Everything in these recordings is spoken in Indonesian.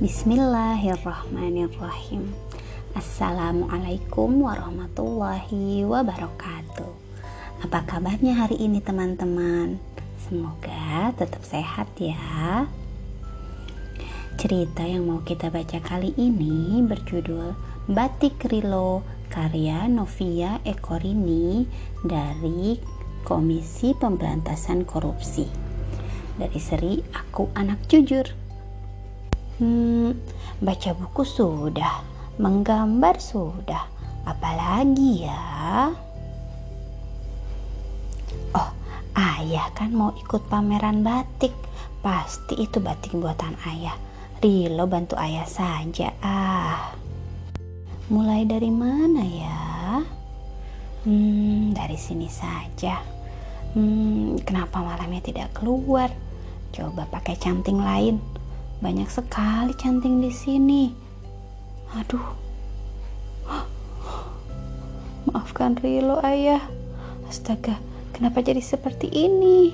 Bismillahirrahmanirrahim. Assalamualaikum warahmatullahi wabarakatuh. Apa kabarnya hari ini teman-teman? Semoga tetap sehat ya. Cerita yang mau kita baca kali ini berjudul Batik Rilo karya Novia Ekorini dari Komisi Pemberantasan Korupsi. Dari seri Aku Anak Jujur. Hmm, baca buku sudah, menggambar sudah, apalagi ya? Oh, ayah kan mau ikut pameran batik. Pasti itu batik buatan ayah. Rilo bantu ayah saja ah. Mulai dari mana ya? Hmm, dari sini saja. Hmm, kenapa malamnya tidak keluar? Coba pakai canting lain. Banyak sekali canting di sini. Aduh. Maafkan Rilo, Ayah. Astaga, kenapa jadi seperti ini?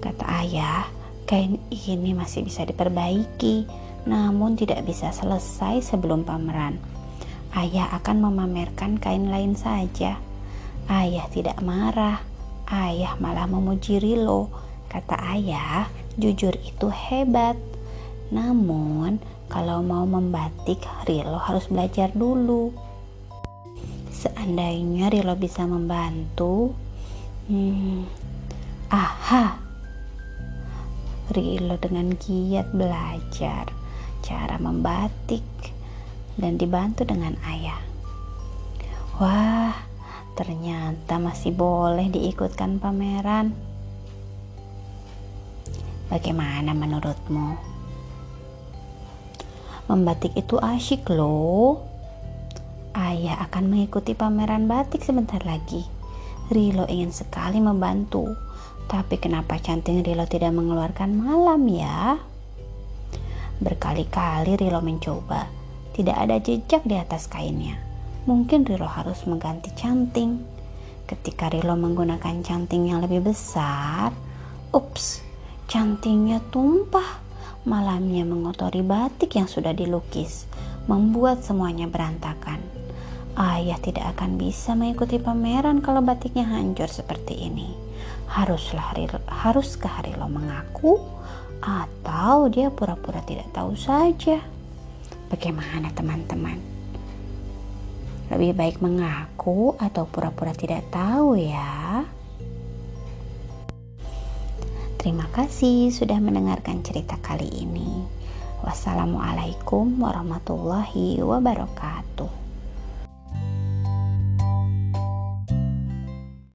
Kata Ayah, kain ini masih bisa diperbaiki, namun tidak bisa selesai sebelum pameran. Ayah akan memamerkan kain lain saja. Ayah tidak marah. Ayah malah memuji Rilo. Kata ayah, jujur itu hebat. Namun, kalau mau membatik, Rilo harus belajar dulu. Seandainya Rilo bisa membantu, hmm, aha, Rilo dengan giat belajar cara membatik dan dibantu dengan ayah. Wah, ternyata masih boleh diikutkan pameran. Bagaimana menurutmu? Membatik itu asyik loh Ayah akan mengikuti pameran batik sebentar lagi. Rilo ingin sekali membantu, tapi kenapa canting Rilo tidak mengeluarkan malam ya? Berkali-kali Rilo mencoba, tidak ada jejak di atas kainnya. Mungkin Rilo harus mengganti canting. Ketika Rilo menggunakan canting yang lebih besar, ups, cantingnya tumpah. Malamnya mengotori batik yang sudah dilukis, membuat semuanya berantakan. Ayah tidak akan bisa mengikuti pameran kalau batiknya hancur seperti ini. Haruslah haruskah Rilo mengaku atau dia pura-pura tidak tahu saja? Bagaimana teman-teman? Lebih baik mengaku atau pura-pura tidak tahu ya? Terima kasih sudah mendengarkan cerita kali ini. Wassalamualaikum warahmatullahi wabarakatuh.